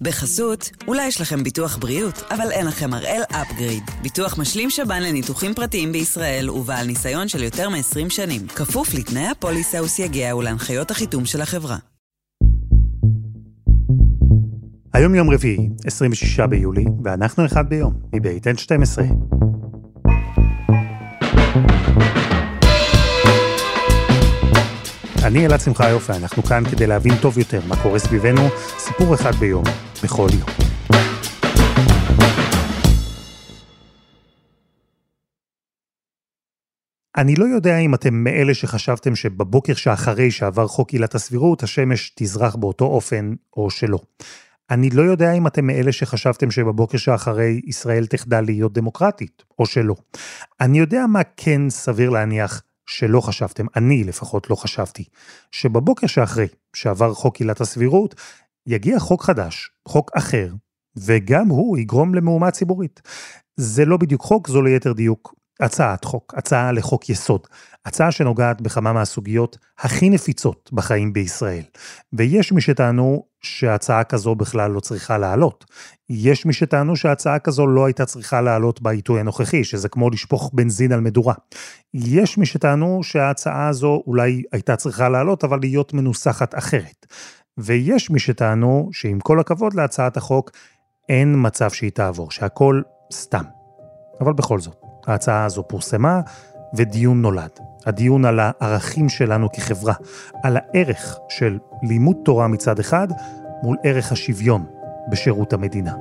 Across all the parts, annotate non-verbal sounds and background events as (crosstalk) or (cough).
בחסות, אולי יש לכם ביטוח בריאות, אבל אין לכם הראל אפגריד. ביטוח משלים שב"ן לניתוחים פרטיים בישראל ובעל ניסיון של יותר מ-20 שנים. כפוף לתנאי הפוליסה וסייגיה ולהנחיות החיתום של החברה. היום יום רביעי, 26 ביולי, ואנחנו אחד ביום, מבית N12. אני אלעד שמחיוף ואנחנו כאן כדי להבין טוב יותר מה קורה סביבנו, סיפור אחד ביום, בכל יום. אני לא יודע אם אתם מאלה שחשבתם שבבוקר שאחרי שעבר חוק עילת הסבירות, השמש תזרח באותו אופן, או שלא. אני לא יודע אם אתם מאלה שחשבתם שבבוקר שאחרי ישראל תחדל להיות דמוקרטית, או שלא. אני יודע מה כן סביר להניח שלא חשבתם, אני לפחות לא חשבתי, שבבוקר שאחרי שעבר חוק עילת הסבירות, יגיע חוק חדש, חוק אחר, וגם הוא יגרום למהומה ציבורית. זה לא בדיוק חוק, זו ליתר דיוק הצעת חוק, הצעה לחוק יסוד, הצעה שנוגעת בכמה מהסוגיות הכי נפיצות בחיים בישראל. ויש מי שטענו שהצעה כזו בכלל לא צריכה לעלות. יש מי שטענו שהצעה כזו לא הייתה צריכה לעלות בעיתוי הנוכחי, שזה כמו לשפוך בנזין על מדורה. יש מי שטענו שההצעה הזו אולי הייתה צריכה לעלות, אבל להיות מנוסחת אחרת. ויש מי שטענו שעם כל הכבוד להצעת החוק, אין מצב שהיא תעבור, שהכל סתם. אבל בכל זאת, ההצעה הזו פורסמה ודיון נולד. הדיון על הערכים שלנו כחברה, על הערך של לימוד תורה מצד אחד, מול ערך השוויון בשירות המדינה.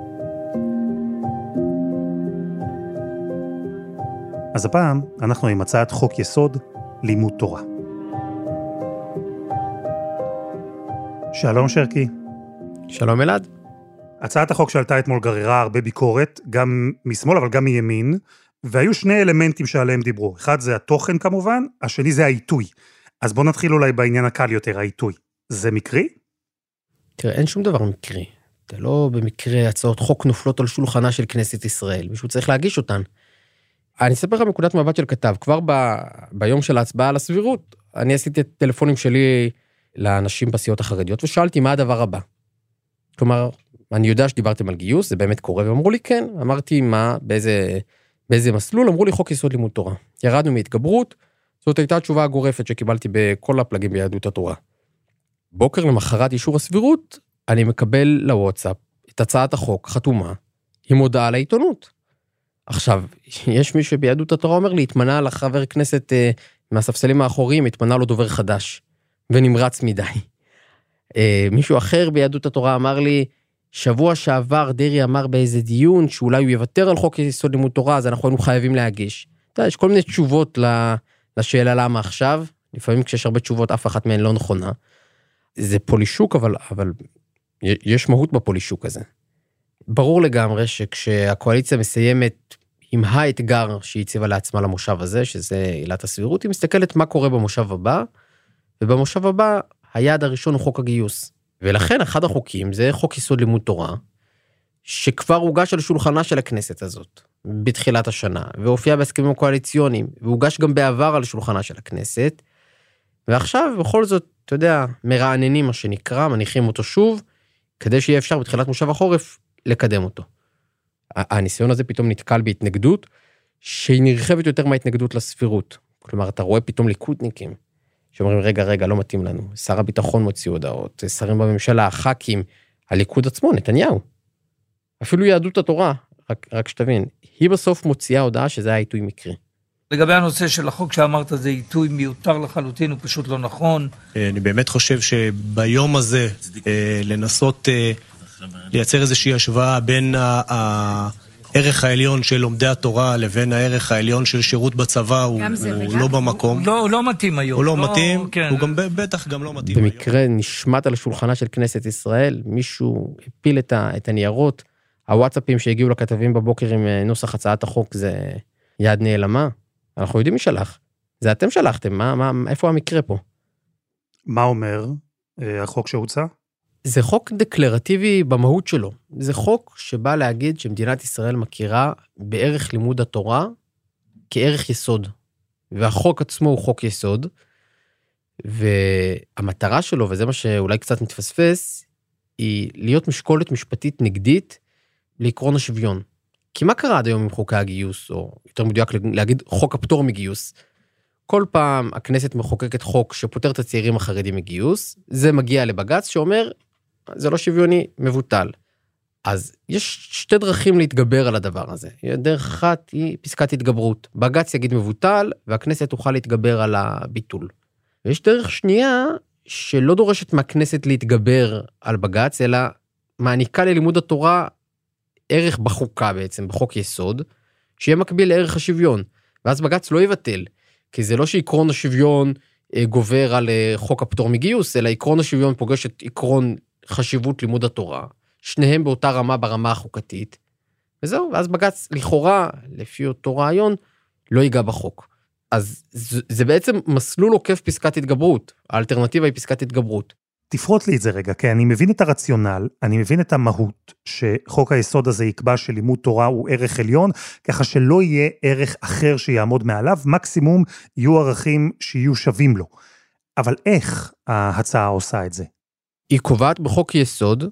אז הפעם אנחנו עם הצעת חוק יסוד לימוד תורה. שלום שרקי. שלום אלעד. הצעת החוק שעלתה אתמול גררה הרבה ביקורת, גם משמאל אבל גם מימין, והיו שני אלמנטים שעליהם דיברו. אחד זה התוכן כמובן, השני זה העיתוי. אז בואו נתחיל אולי בעניין הקל יותר, העיתוי. זה מקרי? תראה, אין שום דבר מקרי. זה לא במקרה הצעות חוק נופלות על שולחנה של כנסת ישראל, מישהו צריך להגיש אותן. אני אספר לך מנקודת מבט של כתב, כבר ב... ביום של ההצבעה על הסבירות, אני עשיתי את הטלפונים שלי לאנשים בסיעות החרדיות ושאלתי מה הדבר הבא. כלומר, אני יודע שדיברתם על גיוס, זה באמת קורה, ואמרו לי כן, אמרתי מה, באיזה, באיזה מסלול, אמרו לי חוק יסוד לימוד תורה. ירדנו מהתגברות, זאת הייתה התשובה הגורפת שקיבלתי בכל הפלגים ביהדות התורה. בוקר למחרת אישור הסבירות, אני מקבל לוואטסאפ את הצעת החוק חתומה עם הודעה לעיתונות. עכשיו, יש מי שביהדות התורה אומר לי, התמנה לחבר כנסת אה, מהספסלים האחוריים, התמנה לו דובר חדש, ונמרץ מדי. אה, מישהו אחר ביהדות התורה אמר לי, שבוע שעבר דרעי אמר באיזה דיון שאולי הוא יוותר על חוק יסוד לימוד תורה, אז אנחנו היינו חייבים להגיש. אתה יודע, יש כל מיני תשובות לשאלה למה עכשיו, לפעמים כשיש הרבה תשובות אף אחת מהן לא נכונה. זה פולישוק, אבל, אבל יש מהות בפולישוק הזה. ברור לגמרי שכשהקואליציה מסיימת עם האתגר שהיא הציבה לעצמה למושב הזה, שזה עילת הסבירות, היא מסתכלת מה קורה במושב הבא, ובמושב הבא היעד הראשון הוא חוק הגיוס. ולכן אחד החוקים זה חוק יסוד לימוד תורה, שכבר הוגש על שולחנה של הכנסת הזאת בתחילת השנה, והופיע בהסכמים הקואליציוניים, והוגש גם בעבר על שולחנה של הכנסת, ועכשיו בכל זאת, אתה יודע, מרעננים מה שנקרא, מניחים אותו שוב, כדי שיהיה אפשר בתחילת מושב החורף לקדם אותו. הניסיון הזה פתאום נתקל בהתנגדות שהיא נרחבת יותר מההתנגדות לסבירות. כלומר, אתה רואה פתאום ליכודניקים שאומרים, רגע, רגע, לא מתאים לנו. שר הביטחון מוציא הודעות, שרים בממשלה, ח"כים, הליכוד עצמו, נתניהו. אפילו יהדות התורה, רק, רק שתבין, היא בסוף מוציאה הודעה שזה היה עיתוי מקרי. לגבי הנושא של החוק שאמרת, זה עיתוי מיותר לחלוטין, הוא פשוט לא נכון. אני באמת חושב שביום הזה, אה, לנסות אה, לייצר איזושהי השוואה בין הערך העליון של לומדי התורה לבין הערך העליון של שירות בצבא הוא, הוא לא במקום. הוא לא, הוא לא מתאים היום. הוא לא, לא מתאים, כן. הוא גם בטח גם לא מתאים במקרה היום. נשמט על שולחנה של כנסת ישראל, מישהו הפיל את, ה, את הניירות, הוואטסאפים שהגיעו לכתבים בבוקר עם אה, נוסח הצעת החוק זה יד נעלמה. אנחנו יודעים מי שלח. זה אתם שלחתם, מה, מה, איפה המקרה פה? מה אומר אה, החוק שהוצע? זה חוק דקלרטיבי במהות שלו. זה חוק שבא להגיד שמדינת ישראל מכירה בערך לימוד התורה כערך יסוד. והחוק עצמו הוא חוק יסוד, והמטרה שלו, וזה מה שאולי קצת מתפספס, היא להיות משקולת משפטית נגדית לעקרון השוויון. כי מה קרה עד היום עם חוקי הגיוס, או יותר מדויק להגיד חוק הפטור מגיוס? כל פעם הכנסת מחוקקת חוק שפוטר את הצעירים החרדים מגיוס, זה מגיע לבג"ץ שאומר, זה לא שוויוני, מבוטל. אז יש שתי דרכים להתגבר על הדבר הזה. דרך אחת היא פסקת התגברות. בג"ץ יגיד מבוטל, והכנסת תוכל להתגבר על הביטול. ויש דרך שנייה שלא דורשת מהכנסת להתגבר על בג"ץ, אלא מעניקה ללימוד התורה ערך בחוקה בעצם, בחוק יסוד, שיהיה מקביל לערך השוויון. ואז בג"ץ לא יבטל, כי זה לא שעקרון השוויון אה, גובר על אה, חוק הפטור מגיוס, אלא עקרון השוויון פוגש את עקרון חשיבות לימוד התורה, שניהם באותה רמה ברמה החוקתית, וזהו, ואז בג"ץ לכאורה, לפי אותו רעיון, לא ייגע בחוק. אז זה, זה בעצם מסלול עוקף פסקת התגברות, האלטרנטיבה היא פסקת התגברות. תפרוט לי את זה רגע, כי אני מבין את הרציונל, אני מבין את המהות, שחוק היסוד הזה יקבע שלימוד תורה הוא ערך עליון, ככה שלא יהיה ערך אחר שיעמוד מעליו, מקסימום יהיו ערכים שיהיו שווים לו. אבל איך ההצעה עושה את זה? היא קובעת בחוק יסוד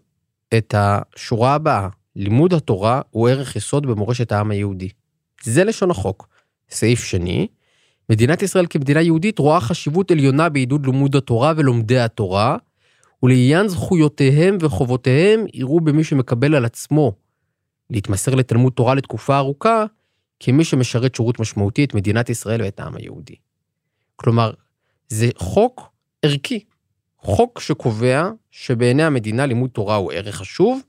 את השורה הבאה, לימוד התורה הוא ערך יסוד במורשת העם היהודי. זה לשון החוק. סעיף שני, מדינת ישראל כמדינה יהודית רואה חשיבות עליונה בעידוד לימוד התורה ולומדי התורה, ולעניין זכויותיהם וחובותיהם יראו במי שמקבל על עצמו להתמסר לתלמוד תורה לתקופה ארוכה, כמי שמשרת שירות משמעותי את מדינת ישראל ואת העם היהודי. כלומר, זה חוק ערכי. חוק שקובע שבעיני המדינה לימוד תורה הוא ערך חשוב,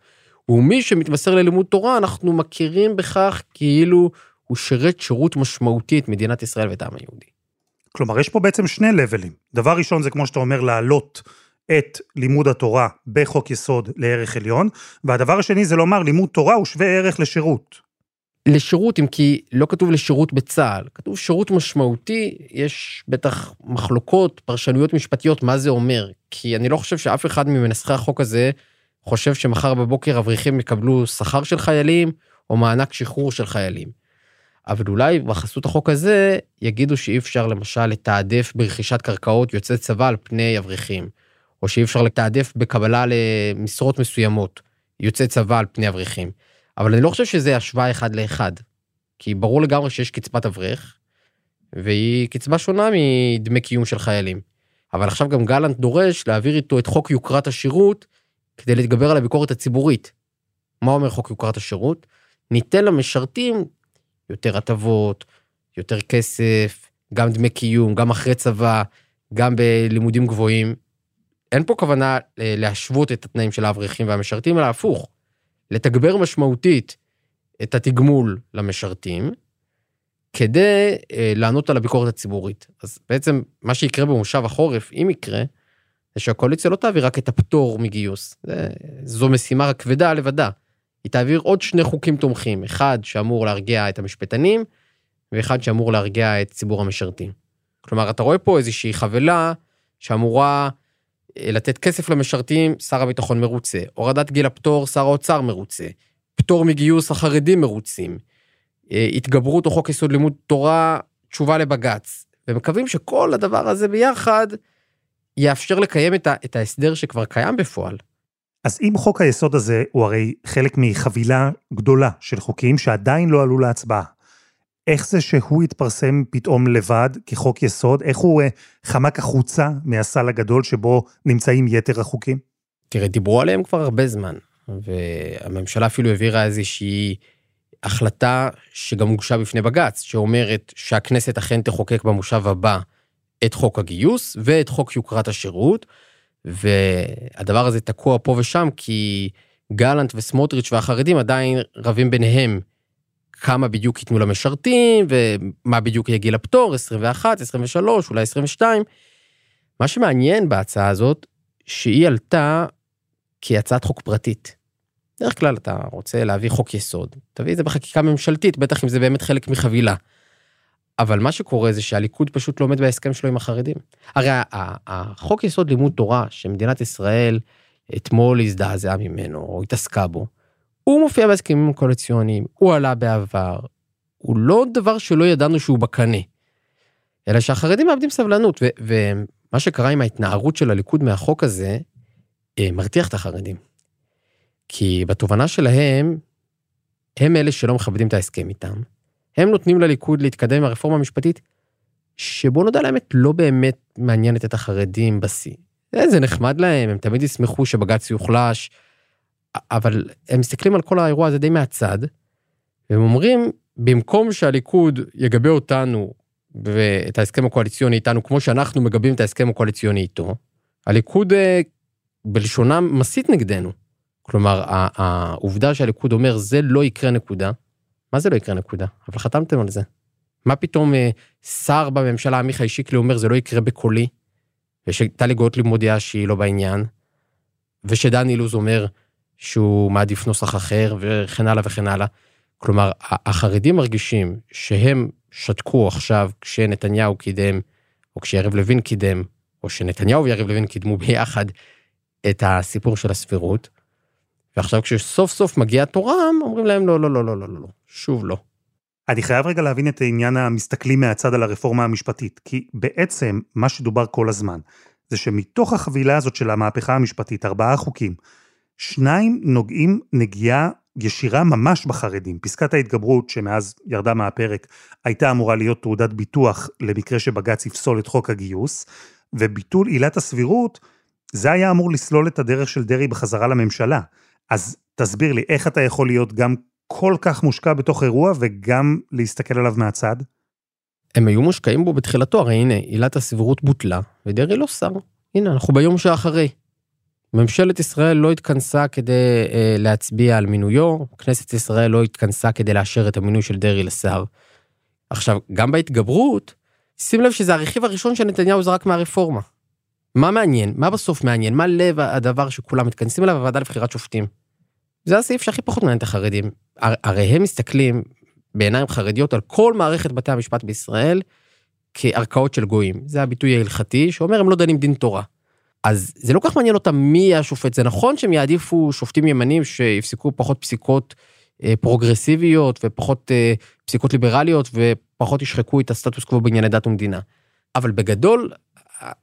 ומי שמתמסר ללימוד תורה אנחנו מכירים בכך כאילו הוא שירת שירות משמעותי את מדינת ישראל ואת העם היהודי. כלומר, יש פה בעצם שני לבלים. דבר ראשון זה כמו שאתה אומר, להעלות את לימוד התורה בחוק יסוד לערך עליון, והדבר השני זה לומר לימוד תורה הוא שווה ערך לשירות. לשירות, אם כי לא כתוב לשירות בצה"ל, כתוב שירות משמעותי, יש בטח מחלוקות, פרשנויות משפטיות, מה זה אומר. כי אני לא חושב שאף אחד ממנסחי החוק הזה חושב שמחר בבוקר אברכים יקבלו שכר של חיילים, או מענק שחרור של חיילים. אבל אולי בחסות החוק הזה יגידו שאי אפשר למשל לתעדף ברכישת קרקעות יוצאי צבא על פני אברכים, או שאי אפשר לתעדף בקבלה למשרות מסוימות יוצאי צבא על פני אברכים. אבל אני לא חושב שזה השוואה אחד לאחד. כי ברור לגמרי שיש קצבת אברך, והיא קצבה שונה מדמי קיום של חיילים. אבל עכשיו גם גלנט דורש להעביר איתו את חוק יוקרת השירות כדי להתגבר על הביקורת הציבורית. מה אומר חוק יוקרת השירות? ניתן למשרתים יותר הטבות, יותר כסף, גם דמי קיום, גם אחרי צבא, גם בלימודים גבוהים. אין פה כוונה אה, להשוות את התנאים של האברכים והמשרתים, אלא הפוך. לתגבר משמעותית את התגמול למשרתים, כדי אה, לענות על הביקורת הציבורית. אז בעצם מה שיקרה במושב החורף, אם יקרה, זה שהקואליציה לא תעביר רק את הפטור מגיוס. זה, זו משימה כבדה לבדה. היא תעביר עוד שני חוקים תומכים, אחד שאמור להרגיע את המשפטנים, ואחד שאמור להרגיע את ציבור המשרתים. כלומר, אתה רואה פה איזושהי חבילה שאמורה לתת כסף למשרתים, שר הביטחון מרוצה. הורדת גיל הפטור, שר האוצר מרוצה. פטור מגיוס, החרדים מרוצים. אה, התגברות או חוק יסוד לימוד תורה, תשובה לבג"ץ. ומקווים שכל הדבר הזה ביחד יאפשר לקיים את, ה, את ההסדר שכבר קיים בפועל. אז אם חוק היסוד הזה הוא הרי חלק מחבילה גדולה של חוקים שעדיין לא עלו להצבעה, איך זה שהוא התפרסם פתאום לבד כחוק יסוד? איך הוא אה, חמק החוצה מהסל הגדול שבו נמצאים יתר החוקים? תראה, דיברו עליהם כבר הרבה זמן, והממשלה אפילו העבירה איזושהי החלטה שגם הוגשה בפני בג"ץ, שאומרת שהכנסת אכן תחוקק במושב הבא את חוק הגיוס ואת חוק יוקרת השירות, והדבר הזה תקוע פה ושם כי גלנט וסמוטריץ' והחרדים עדיין רבים ביניהם כמה בדיוק ייתנו למשרתים, ומה בדיוק יהיה גיל הפטור, 21, 23, אולי 22. מה שמעניין בהצעה הזאת, שהיא עלתה כהצעת חוק פרטית. בדרך כלל אתה רוצה להביא חוק יסוד, תביא את זה בחקיקה ממשלתית, בטח אם זה באמת חלק מחבילה. אבל מה שקורה זה שהליכוד פשוט לא עומד בהסכם שלו עם החרדים. הרי החוק יסוד לימוד תורה שמדינת ישראל אתמול הזדעזעה ממנו, או התעסקה בו, הוא מופיע בהסכמים הקואליציוניים, הוא עלה בעבר, הוא לא דבר שלא ידענו שהוא בקנה, אלא שהחרדים מאבדים סבלנות, ומה שקרה עם ההתנערות של הליכוד מהחוק הזה, אה, מרתיח את החרדים. כי בתובנה שלהם, הם אלה שלא מכבדים את ההסכם איתם. הם נותנים לליכוד להתקדם עם הרפורמה המשפטית, שבוא נודע לאמת, לא באמת מעניינת את החרדים בשיא. זה נחמד להם, הם תמיד ישמחו שבג"ץ יוחלש, אבל הם מסתכלים על כל האירוע הזה די מהצד, והם אומרים, במקום שהליכוד יגבה אותנו ואת ההסכם הקואליציוני איתנו, כמו שאנחנו מגבים את ההסכם הקואליציוני איתו, הליכוד אה, בלשונם מסית נגדנו. כלומר, העובדה שהליכוד אומר זה לא יקרה נקודה, מה זה לא יקרה נקודה? אבל חתמתם על זה. מה פתאום אה, שר בממשלה עמיחי שיקלי אומר זה לא יקרה בקולי, ושטלי גוטליב מודיעה שהיא לא בעניין, ושדן אילוז אומר שהוא מעדיף נוסח אחר וכן הלאה וכן הלאה. כלומר, החרדים מרגישים שהם שתקו עכשיו כשנתניהו קידם, או כשיריב לוין קידם, או שנתניהו ויריב לוין קידמו ביחד את הסיפור של הסבירות, ועכשיו כשסוף סוף מגיע תורם, אומרים להם לא, לא, לא, לא, לא, לא, שוב לא. אני חייב רגע להבין את העניין המסתכלים מהצד על הרפורמה המשפטית, כי בעצם מה שדובר כל הזמן, זה שמתוך החבילה הזאת של המהפכה המשפטית, ארבעה חוקים, שניים נוגעים נגיעה ישירה ממש בחרדים. פסקת ההתגברות, שמאז ירדה מהפרק, הייתה אמורה להיות תעודת ביטוח למקרה שבג"ץ יפסול את חוק הגיוס, וביטול עילת הסבירות, זה היה אמור לסלול את הדרך של דרעי בחזרה לממשלה. אז תסביר לי, איך אתה יכול להיות גם כל כך מושקע בתוך אירוע וגם להסתכל עליו מהצד? הם היו מושקעים בו בתחילתו, הרי הנה, עילת הסבירות בוטלה, ודרעי לא שר. הנה, אנחנו ביום שאחרי. ממשלת ישראל לא התכנסה כדי אה, להצביע על מינויו, כנסת ישראל לא התכנסה כדי לאשר את המינוי של דרעי לשר. עכשיו, גם בהתגברות, שים לב שזה הרכיב הראשון שנתניהו זרק מהרפורמה. מה מעניין? מה בסוף מעניין? מה לב הדבר שכולם מתכנסים אליו? הוועדה לבחירת שופטים. זה הסעיף שהכי פחות מעניין את החרדים. הרי הם מסתכלים בעיניים חרדיות על כל מערכת בתי המשפט בישראל כערכאות של גויים. זה הביטוי ההלכתי שאומר הם לא דנים דין תורה. אז זה לא כל כך מעניין אותם מי יהיה השופט. זה נכון שהם יעדיפו שופטים ימנים שיפסקו פחות פסיקות אה, פרוגרסיביות ופחות אה, פסיקות ליברליות ופחות ישחקו את הסטטוס קוו בענייני דת ומדינה. אבל בגדול,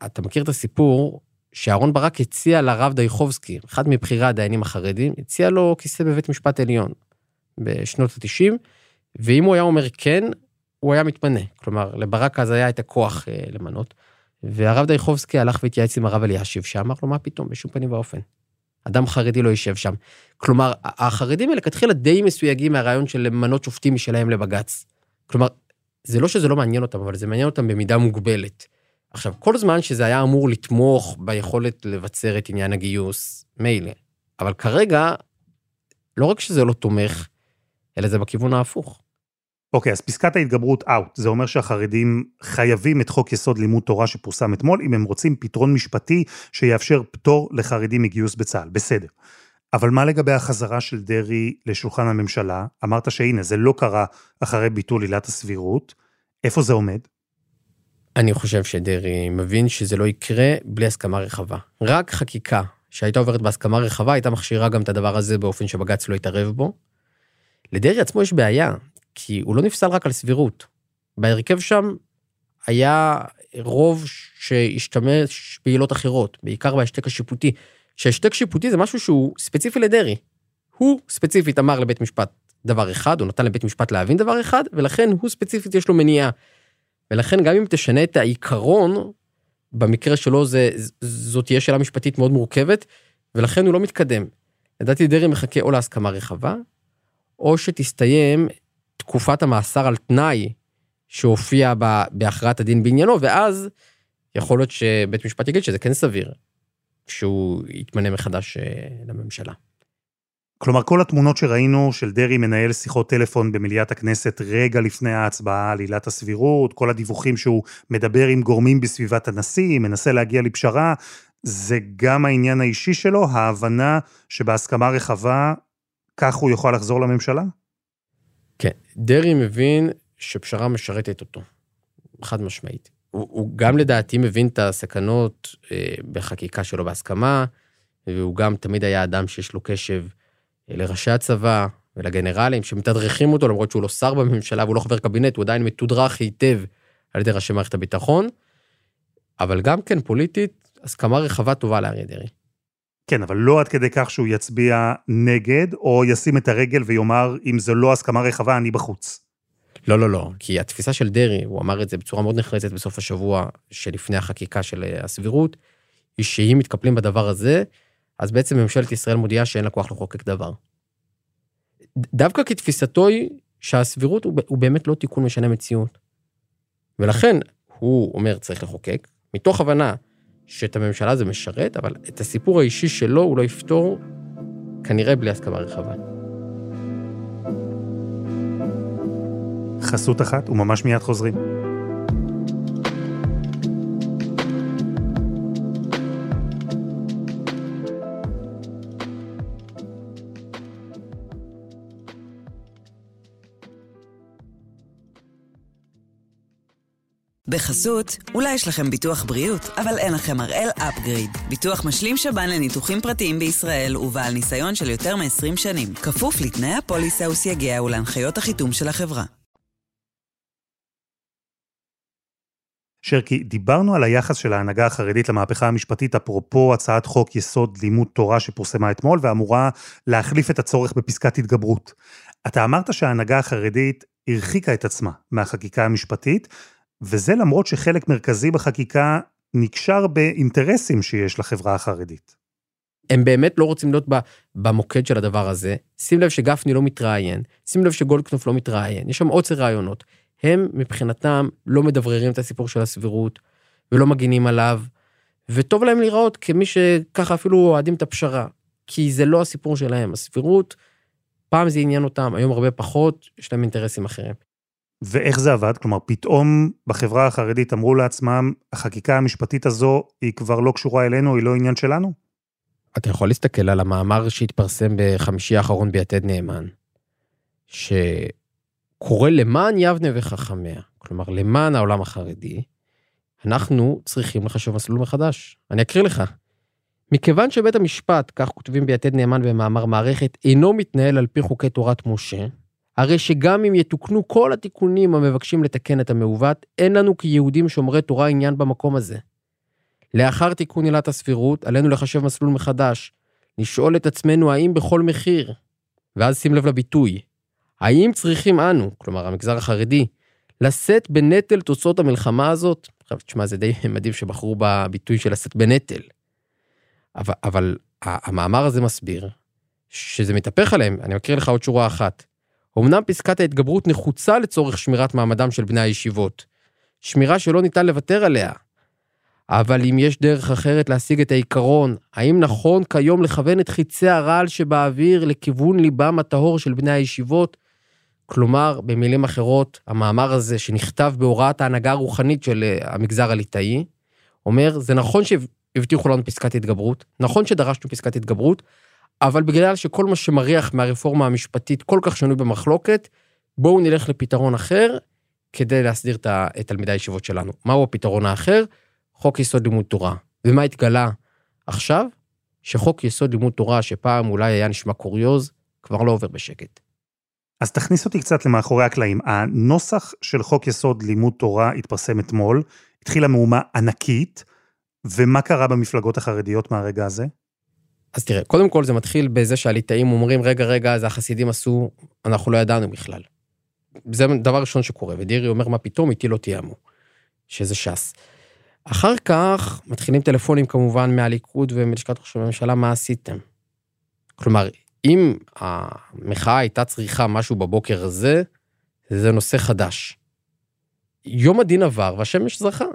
אתה מכיר את הסיפור שאהרן ברק הציע לרב דייחובסקי, אחד מבכירי הדיינים החרדים, הציע לו כיסא בבית משפט עליון בשנות ה-90, ואם הוא היה אומר כן, הוא היה מתמנה. כלומר, לברק אז היה את הכוח אה, למנות. והרב דייחובסקי הלך והתייעץ עם הרב אלישיב, שאמר לו, מה פתאום, בשום פנים ואופן. אדם חרדי לא יישב שם. כלומר, החרדים מלכתחילה די מסויגים מהרעיון של למנות שופטים משלהם לבג"ץ. כלומר, זה לא שזה לא מעניין אותם, אבל זה מעניין אותם במידה מוגבלת. עכשיו, כל זמן שזה היה אמור לתמוך ביכולת לבצר את עניין הגיוס, מילא. אבל כרגע, לא רק שזה לא תומך, אלא זה בכיוון ההפוך. אוקיי, אז פסקת ההתגברות אאוט, זה אומר שהחרדים חייבים את חוק יסוד לימוד תורה שפורסם אתמול, אם הם רוצים פתרון משפטי שיאפשר פטור לחרדים מגיוס בצה"ל, בסדר. אבל מה לגבי החזרה של דרעי לשולחן הממשלה? אמרת שהנה, זה לא קרה אחרי ביטול עילת הסבירות. איפה זה עומד? אני חושב שדרעי מבין שזה לא יקרה בלי הסכמה רחבה. רק חקיקה שהייתה עוברת בהסכמה רחבה הייתה מכשירה גם את הדבר הזה באופן שבג"ץ לא יתערב בו. לדרעי עצמו יש בעיה, כי הוא לא נפסל רק על סבירות. בהרכב שם היה רוב שהשתמש בעילות אחרות, בעיקר בהשתק השיפוטי. שהשתק שיפוטי זה משהו שהוא ספציפי לדרעי. הוא ספציפית אמר לבית משפט דבר אחד, הוא נתן לבית משפט להבין דבר אחד, ולכן הוא ספציפית יש לו מניעה. ולכן גם אם תשנה את העיקרון, במקרה שלו זה, זאת תהיה שאלה משפטית מאוד מורכבת, ולכן הוא לא מתקדם. לדעתי דרעי מחכה או להסכמה רחבה, או שתסתיים תקופת המאסר על תנאי שהופיע בהכרעת הדין בעניינו, ואז יכול להיות שבית משפט יגיד שזה כן סביר, שהוא יתמנה מחדש אה, לממשלה. כלומר, כל התמונות שראינו של דרעי מנהל שיחות טלפון במליאת הכנסת רגע לפני ההצבעה על עילת הסבירות, כל הדיווחים שהוא מדבר עם גורמים בסביבת הנשיא, מנסה להגיע לפשרה, זה גם העניין האישי שלו, ההבנה שבהסכמה רחבה, כך הוא יוכל לחזור לממשלה? כן, דרעי מבין שפשרה משרתת אותו, חד משמעית. הוא, הוא גם לדעתי מבין את הסכנות אה, בחקיקה שלו בהסכמה, והוא גם תמיד היה אדם שיש לו קשב לראשי הצבא ולגנרלים שמתדרכים אותו, למרות שהוא לא שר בממשלה והוא לא חבר קבינט, הוא עדיין מתודרך היטב על ידי ראשי מערכת הביטחון. אבל גם כן פוליטית, הסכמה רחבה טובה לאריה דרעי. כן, אבל לא עד כדי כך שהוא יצביע נגד, או ישים את הרגל ויאמר, אם זו לא הסכמה רחבה, אני בחוץ. לא, לא, לא, כי התפיסה של דרעי, הוא אמר את זה בצורה מאוד נחרצת בסוף השבוע שלפני החקיקה של אה, הסבירות, היא שאם מתקפלים בדבר הזה, אז בעצם ממשלת ישראל מודיעה שאין לה כוח לחוקק דבר. דווקא כתפיסתו היא שהסבירות הוא, הוא באמת לא תיקון משנה מציאות. ולכן הוא אומר צריך לחוקק, מתוך הבנה שאת הממשלה זה משרת, אבל את הסיפור האישי שלו הוא לא יפתור כנראה בלי הסכמה רחבה. חסות אחת וממש מיד חוזרים. בחסות, אולי יש לכם ביטוח בריאות, אבל אין לכם הראל אפגריד. ביטוח משלים שב"ן לניתוחים פרטיים בישראל ובעל ניסיון של יותר מ-20 שנים. כפוף לתנאי הפוליסה וסייגיה ולהנחיות החיתום של החברה. שרקי, דיברנו על היחס של ההנהגה החרדית למהפכה המשפטית, אפרופו הצעת חוק יסוד לימוד תורה שפורסמה אתמול ואמורה להחליף את הצורך בפסקת התגברות. אתה אמרת שההנהגה החרדית הרחיקה את עצמה מהחקיקה המשפטית, וזה למרות שחלק מרכזי בחקיקה נקשר באינטרסים שיש לחברה החרדית. הם באמת לא רוצים להיות במוקד של הדבר הזה. שים לב שגפני לא מתראיין, שים לב שגולדקנופ לא מתראיין, יש שם עוצר רעיונות. הם מבחינתם לא מדבררים את הסיפור של הסבירות ולא מגינים עליו, וטוב להם להיראות כמי שככה אפילו אוהדים את הפשרה, כי זה לא הסיפור שלהם. הסבירות, פעם זה עניין אותם, היום הרבה פחות, יש להם אינטרסים אחרים. ואיך זה עבד? כלומר, פתאום בחברה החרדית אמרו לעצמם, החקיקה המשפטית הזו היא כבר לא קשורה אלינו, היא לא עניין שלנו? אתה יכול להסתכל על המאמר שהתפרסם בחמישי האחרון ביתד נאמן, שקורא למען יבנה וחכמיה, כלומר למען העולם החרדי, אנחנו צריכים לחשוב מסלול מחדש. אני אקריא לך. מכיוון שבית המשפט, כך כותבים ביתד נאמן במאמר מערכת, אינו מתנהל על פי חוקי תורת משה, הרי שגם אם יתוקנו כל התיקונים המבקשים לתקן את המעוות, אין לנו כיהודים שומרי תורה עניין במקום הזה. לאחר תיקון עילת הסבירות, עלינו לחשב מסלול מחדש, לשאול את עצמנו האם בכל מחיר, ואז שים לב לביטוי, האם צריכים אנו, כלומר המגזר החרדי, לשאת בנטל תוצאות המלחמה הזאת? עכשיו, תשמע, זה די (laughs) מדהים שבחרו בביטוי של לשאת בנטל. אבל, אבל המאמר הזה מסביר שזה מתהפך עליהם, אני מקריא לך עוד שורה אחת. אמנם פסקת ההתגברות נחוצה לצורך שמירת מעמדם של בני הישיבות, שמירה שלא ניתן לוותר עליה. אבל אם יש דרך אחרת להשיג את העיקרון, האם נכון כיום לכוון את חיצי הרעל שבאוויר לכיוון ליבם הטהור של בני הישיבות? כלומר, במילים אחרות, המאמר הזה שנכתב בהוראת ההנהגה הרוחנית של אה, המגזר הליטאי, אומר, זה נכון שהבטיחו לנו פסקת התגברות, נכון שדרשנו פסקת התגברות, אבל בגלל שכל מה שמריח מהרפורמה המשפטית כל כך שנוי במחלוקת, בואו נלך לפתרון אחר כדי להסדיר את תלמידי הישיבות שלנו. מהו הפתרון האחר? חוק יסוד לימוד תורה. ומה התגלה עכשיו? שחוק יסוד לימוד תורה, שפעם אולי היה נשמע קוריוז, כבר לא עובר בשקט. אז תכניס אותי קצת למאחורי הקלעים. הנוסח של חוק יסוד לימוד תורה התפרסם אתמול, התחילה מהומה ענקית, ומה קרה במפלגות החרדיות מהרגע הזה? אז תראה, קודם כל זה מתחיל בזה שהליטאים אומרים, רגע, רגע, זה החסידים עשו, אנחנו לא ידענו בכלל. זה דבר ראשון שקורה, ודירי אומר, מה פתאום, איתי לא תיאמו, שזה ש"ס. אחר כך מתחילים טלפונים כמובן מהליכוד ומלשכת ראש הממשלה, מה עשיתם? כלומר, אם המחאה הייתה צריכה משהו בבוקר הזה, זה נושא חדש. יום הדין עבר והשמש זרחה.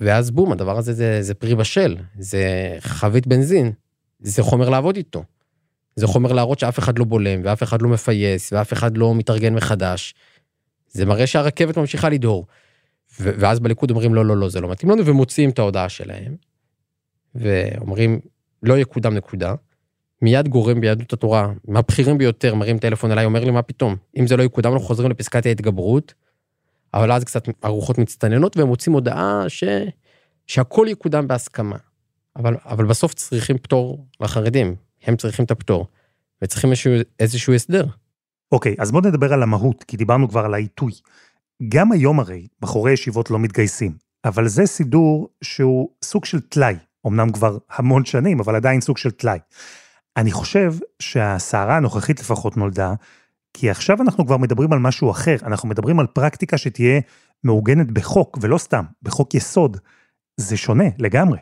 ואז בום, הדבר הזה זה, זה פרי בשל, זה חבית בנזין. זה חומר לעבוד איתו. זה חומר להראות שאף אחד לא בולם, ואף אחד לא מפייס, ואף אחד לא מתארגן מחדש. זה מראה שהרכבת ממשיכה לדהור. ואז בליכוד אומרים, לא, לא, לא, זה לא מתאים לנו, ומוציאים את ההודעה שלהם. ואומרים, לא יקודם נקודה. מיד גורם ביהדות התורה, מהבכירים ביותר, מרים טלפון אליי, אומר לי, מה פתאום? אם זה לא יקודם, אנחנו חוזרים לפסקת ההתגברות. אבל אז קצת הרוחות מצטננות, והם מוצאים הודעה ש... שהכל יקודם בהסכמה. אבל, אבל בסוף צריכים פטור לחרדים, הם צריכים את הפטור, וצריכים איזשהו, איזשהו הסדר. אוקיי, אז בוא נדבר על המהות, כי דיברנו כבר על העיתוי. גם היום הרי בחורי ישיבות לא מתגייסים, אבל זה סידור שהוא סוג של טלאי אמנם כבר המון שנים, אבל עדיין סוג של טלאי. אני חושב שהסערה הנוכחית לפחות נולדה, כי עכשיו אנחנו כבר מדברים על משהו אחר, אנחנו מדברים על פרקטיקה שתהיה מעוגנת בחוק, ולא סתם, בחוק יסוד. זה שונה לגמרי.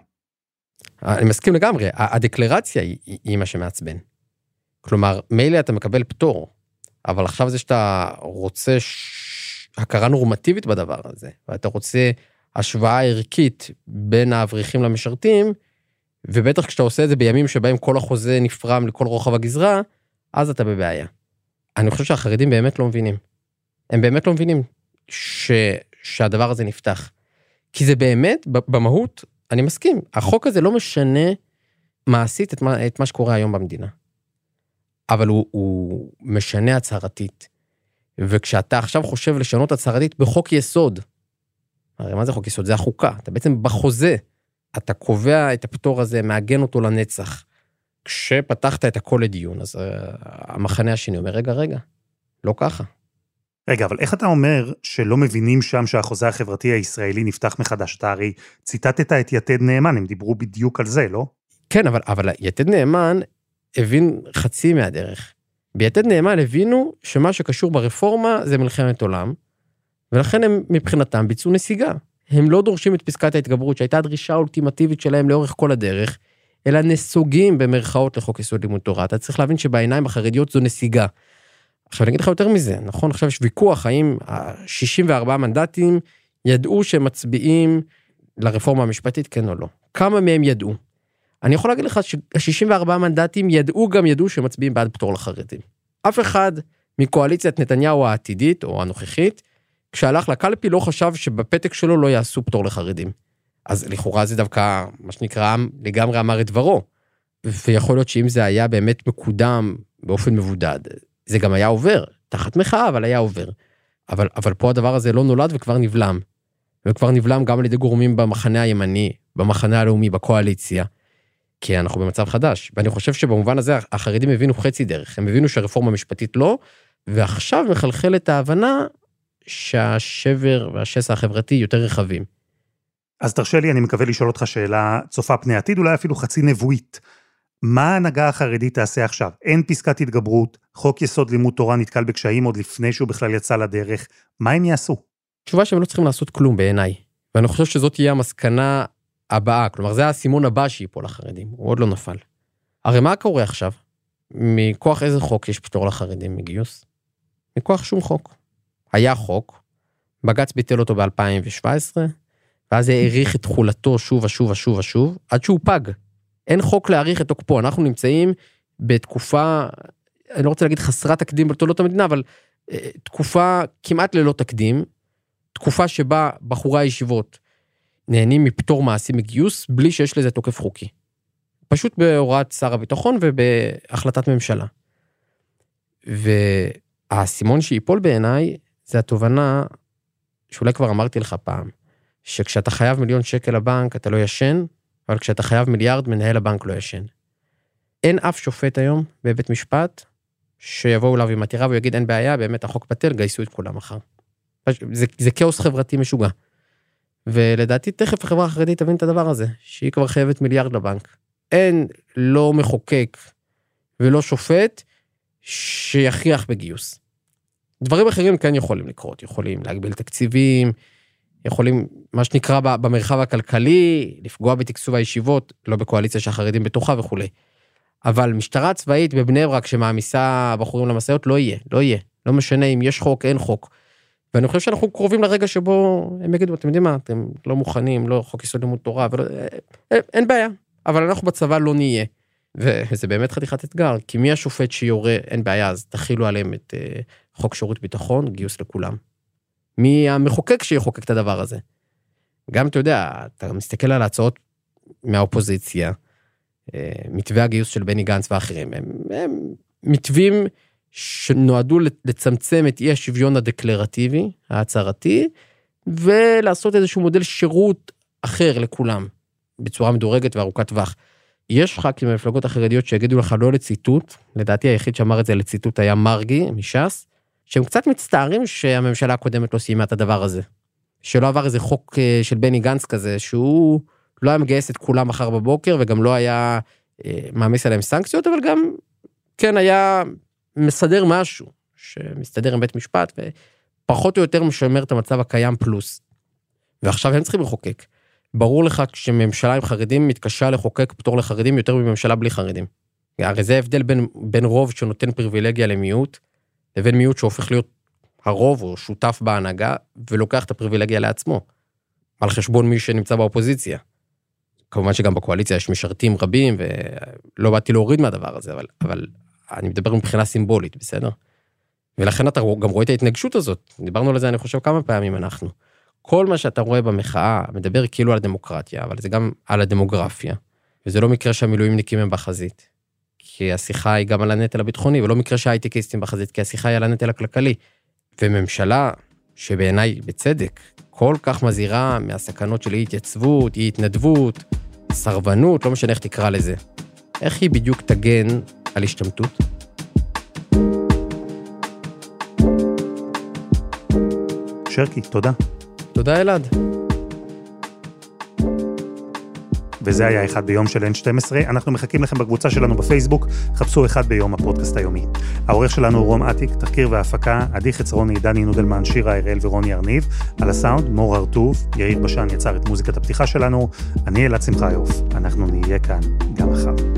אני מסכים לגמרי, הדקלרציה היא, היא מה שמעצבן. כלומר, מילא אתה מקבל פטור, אבל עכשיו זה שאתה רוצה ש... הכרה נורמטיבית בדבר הזה, ואתה רוצה השוואה ערכית בין האברכים למשרתים, ובטח כשאתה עושה את זה בימים שבהם כל החוזה נפרם לכל רוחב הגזרה, אז אתה בבעיה. אני חושב שהחרדים באמת לא מבינים. הם באמת לא מבינים ש... שהדבר הזה נפתח. כי זה באמת, במהות, אני מסכים, החוק הזה לא משנה מעשית את מה, את מה שקורה היום במדינה. אבל הוא, הוא משנה הצהרתית. וכשאתה עכשיו חושב לשנות הצהרתית בחוק יסוד, הרי מה זה חוק יסוד? זה החוקה. אתה בעצם בחוזה, אתה קובע את הפטור הזה, מעגן אותו לנצח. כשפתחת את הכל לדיון, אז uh, המחנה השני אומר, רגע, רגע, לא ככה. רגע, אבל איך אתה אומר שלא מבינים שם שהחוזה החברתי הישראלי נפתח מחדש? אתה הרי ציטטת את יתד נאמן, הם דיברו בדיוק על זה, לא? כן, אבל, אבל יתד נאמן הבין חצי מהדרך. ביתד נאמן הבינו שמה שקשור ברפורמה זה מלחמת עולם, ולכן הם מבחינתם ביצעו נסיגה. הם לא דורשים את פסקת ההתגברות, שהייתה הדרישה האולטימטיבית שלהם לאורך כל הדרך, אלא נסוגים במרכאות לחוק יסוד לימוד תורה. אתה צריך להבין שבעיניים החרדיות זו נסיגה. עכשיו אני אגיד לך יותר מזה, נכון? עכשיו יש ויכוח האם ה-64 מנדטים ידעו שהם מצביעים לרפורמה המשפטית, כן או לא. כמה מהם ידעו? אני יכול להגיד לך שה-64 מנדטים ידעו גם ידעו שהם מצביעים בעד פטור לחרדים. אף אחד מקואליציית נתניהו העתידית או הנוכחית, כשהלך לקלפי לא חשב שבפתק שלו לא יעשו פטור לחרדים. אז לכאורה זה דווקא, מה שנקרא, לגמרי אמר את דברו. ויכול להיות שאם זה היה באמת מקודם באופן מבודד, זה גם היה עובר, תחת מחאה, אבל היה עובר. אבל, אבל פה הדבר הזה לא נולד וכבר נבלם. וכבר נבלם גם על ידי גורמים במחנה הימני, במחנה הלאומי, בקואליציה. כי אנחנו במצב חדש. ואני חושב שבמובן הזה החרדים הבינו חצי דרך. הם הבינו שהרפורמה המשפטית לא, ועכשיו מחלחלת ההבנה שהשבר והשסע החברתי יותר רחבים. אז תרשה לי, אני מקווה לשאול אותך שאלה צופה פני עתיד, אולי אפילו חצי נבואית. מה ההנהגה החרדית תעשה עכשיו? אין פסקת התגברות, חוק יסוד לימוד תורה נתקל בקשיים עוד לפני שהוא בכלל יצא לדרך, מה הם יעשו? תשובה שהם לא צריכים לעשות כלום בעיניי. ואני חושב שזאת תהיה המסקנה הבאה, כלומר זה האסימון הבא שיפול לחרדים, הוא עוד לא נפל. הרי מה קורה עכשיו? מכוח איזה חוק יש פטור לחרדים מגיוס? מכוח שום חוק. היה חוק, בג"ץ ביטל אותו ב-2017, ואז האריך את תחולתו שוב ושוב ושוב ושוב, עד שהוא פג. אין חוק להאריך את תוקפו, אנחנו נמצאים בתקופה, אני לא רוצה להגיד חסרת תקדים בתולדות המדינה, אבל אה, תקופה כמעט ללא תקדים, תקופה שבה בחורי הישיבות נהנים מפטור מעשי מגיוס בלי שיש לזה תוקף חוקי. פשוט בהוראת שר הביטחון ובהחלטת ממשלה. והאסימון שיפול בעיניי זה התובנה שאולי כבר אמרתי לך פעם, שכשאתה חייב מיליון שקל לבנק אתה לא ישן, אבל כשאתה חייב מיליארד מנהל הבנק לא ישן. אין אף שופט היום בבית משפט שיבואו אליו עם עתירה ויגיד אין בעיה, באמת החוק בטל, גייסו את כולם מחר. זה, זה כאוס חברתי משוגע. ולדעתי תכף החברה החרדית תבין את הדבר הזה, שהיא כבר חייבת מיליארד לבנק. אין לא מחוקק ולא שופט שיכריח בגיוס. דברים אחרים כן יכולים לקרות, יכולים להגביל תקציבים, יכולים, מה שנקרא במרחב הכלכלי, לפגוע בתקצוב הישיבות, לא בקואליציה שהחרדים בתוכה וכולי. אבל משטרה צבאית בבני ברק שמעמיסה בחורים למשאיות, לא יהיה, לא יהיה. לא משנה אם יש חוק, אין חוק. ואני חושב שאנחנו קרובים לרגע שבו הם יגידו, אתם יודעים מה, אתם לא מוכנים, לא חוק יסוד לימוד תורה, ולא, אין, אה, אה, אין בעיה, אבל אנחנו בצבא לא נהיה. וזה באמת חתיכת אתגר, כי מי השופט שיורה, אין בעיה, אז תכילו עליהם את uh, חוק שירות ביטחון, גיוס לכולם. מי המחוקק שיחוקק את הדבר הזה? גם, אתה יודע, אתה מסתכל על ההצעות מהאופוזיציה, uh, מתווה הגיוס של בני גנץ ואחרים, הם, הם מתווים שנועדו לצמצם את אי השוויון הדקלרטיבי, ההצהרתי, ולעשות איזשהו מודל שירות אחר לכולם, בצורה מדורגת וארוכת טווח. יש ח"כים במפלגות החרדיות שיגידו לך לא לציטוט, לדעתי היחיד שאמר את זה לציטוט היה מרגי מש"ס, שהם קצת מצטערים שהממשלה הקודמת לא סיימה את הדבר הזה. שלא עבר איזה חוק אה, של בני גנץ כזה, שהוא לא היה מגייס את כולם מחר בבוקר וגם לא היה אה, מעמיס עליהם סנקציות, אבל גם כן היה מסדר משהו שמסתדר עם בית משפט ופחות או יותר משמר את המצב הקיים פלוס. ועכשיו הם צריכים לחוקק. ברור לך כשממשלה עם חרדים מתקשה לחוקק פטור לחרדים יותר מממשלה בלי חרדים. הרי זה ההבדל בין, בין רוב שנותן פריבילגיה למיעוט, לבין מיעוט שהופך להיות הרוב או שותף בהנהגה ולוקח את הפריבילגיה לעצמו. על חשבון מי שנמצא באופוזיציה. כמובן שגם בקואליציה יש משרתים רבים ולא באתי להוריד מהדבר הזה, אבל, אבל אני מדבר מבחינה סימבולית, בסדר? ולכן אתה גם רואה את ההתנגשות הזאת, דיברנו על זה אני חושב כמה פעמים אנחנו. כל מה שאתה רואה במחאה מדבר כאילו על הדמוקרטיה, אבל זה גם על הדמוגרפיה. וזה לא מקרה שהמילואימניקים הם בחזית. כי השיחה היא גם על הנטל הביטחוני, ולא מקרה שההייטקיסטים בחזית, כי השיחה היא על הנטל הכלכלי. וממשלה, שבעיניי בצדק, כל כך מזהירה מהסכנות של אי התייצבות, אי התנדבות, סרבנות, לא משנה איך תקרא לזה. איך היא בדיוק תגן על השתמטות? שרקי, תודה. תודה אלעד. וזה היה אחד ביום של N12. אנחנו מחכים לכם בקבוצה שלנו בפייסבוק, חפשו אחד ביום הפודקאסט היומי. העורך שלנו הוא רום אטיק, תחקיר והפקה, עדי חצרוני, דני נודלמן, שירה הראל ורוני ארניב. על הסאונד, מור הרטוב, יאיר בשן יצר את מוזיקת הפתיחה שלנו, אני אלעד שמחיוף, אנחנו נהיה כאן גם מחר.